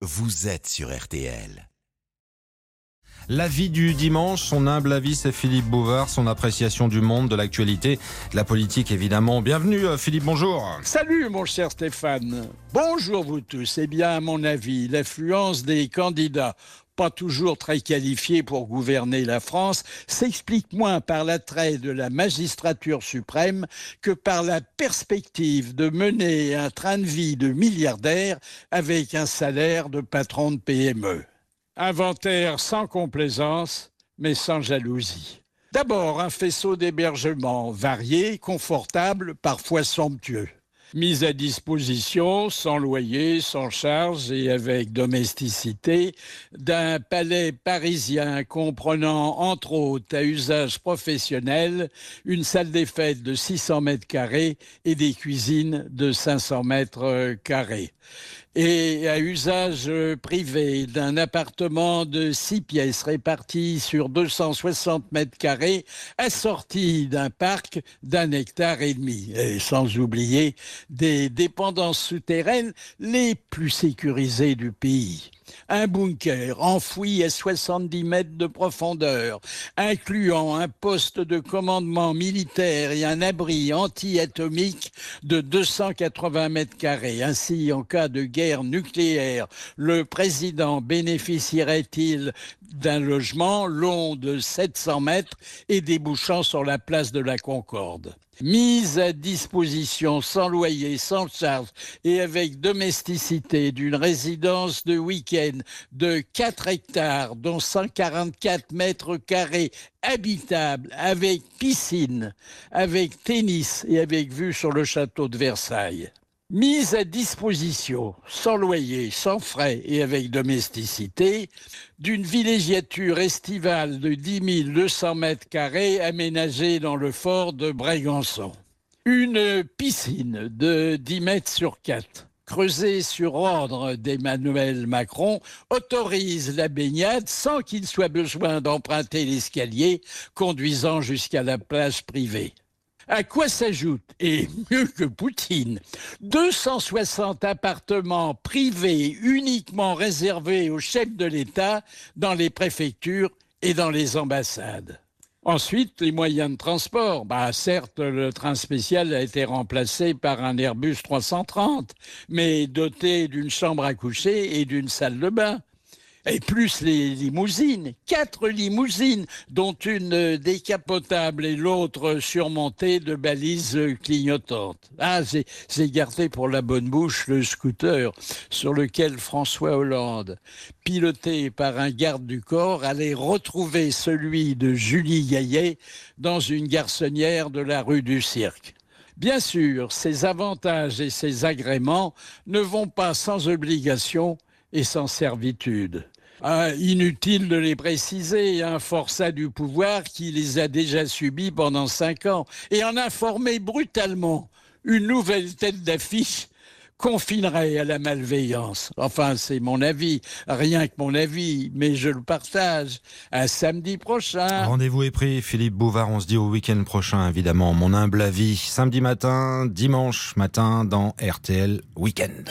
vous êtes sur RTL. L'avis du dimanche, son humble avis, c'est Philippe Bouvard, son appréciation du monde, de l'actualité, de la politique évidemment. Bienvenue euh, Philippe, bonjour. Salut mon cher Stéphane. Bonjour vous tous. Eh bien, à mon avis, l'affluence des candidats pas toujours très qualifiés pour gouverner la France, s'explique moins par l'attrait de la magistrature suprême que par la perspective de mener un train de vie de milliardaire avec un salaire de patron de PME. Inventaire sans complaisance, mais sans jalousie. D'abord, un faisceau d'hébergement varié, confortable, parfois somptueux mise à disposition, sans loyer, sans charge et avec domesticité, d'un palais parisien comprenant entre autres à usage professionnel une salle des fêtes de 600 mètres carrés et des cuisines de 500 mètres carrés et à usage privé d'un appartement de six pièces réparties sur 260 mètres carrés, assorti d'un parc d'un hectare et demi, et sans oublier des dépendances souterraines les plus sécurisées du pays un bunker enfoui à 70 mètres de profondeur, incluant un poste de commandement militaire et un abri anti-atomique de 280 mètres carrés. Ainsi, en cas de guerre nucléaire, le président bénéficierait-il d'un logement long de 700 mètres et débouchant sur la place de la Concorde? Mise à disposition sans loyer, sans charge et avec domesticité d'une résidence de week-end de 4 hectares, dont 144 mètres carrés habitables, avec piscine, avec tennis et avec vue sur le château de Versailles mise à disposition, sans loyer, sans frais et avec domesticité, d'une villégiature estivale de 10 200 mètres carrés aménagée dans le fort de Brégançon. Une piscine de 10 mètres sur 4 creusée sur ordre d'Emmanuel Macron, autorise la baignade sans qu'il soit besoin d'emprunter l'escalier conduisant jusqu'à la plage privée. À quoi s'ajoute, et mieux que Poutine, 260 appartements privés uniquement réservés aux chefs de l'État dans les préfectures et dans les ambassades. Ensuite, les moyens de transport. Bah, certes, le train spécial a été remplacé par un Airbus 330, mais doté d'une chambre à coucher et d'une salle de bain et plus les limousines, quatre limousines, dont une décapotable et l'autre surmontée de balises clignotantes. Ah, c'est gardé pour la bonne bouche le scooter sur lequel François Hollande, piloté par un garde du corps, allait retrouver celui de Julie Gaillet dans une garçonnière de la rue du Cirque. Bien sûr, ces avantages et ces agréments ne vont pas sans obligation et sans servitude. Ah, inutile de les préciser, un forçat du pouvoir qui les a déjà subis pendant cinq ans et en informer brutalement une nouvelle tête d'affiche confinerait à la malveillance. Enfin, c'est mon avis, rien que mon avis, mais je le partage. À samedi prochain. Rendez-vous est pris, Philippe Bouvard. On se dit au week-end prochain, évidemment. Mon humble avis, samedi matin, dimanche matin dans RTL Weekend.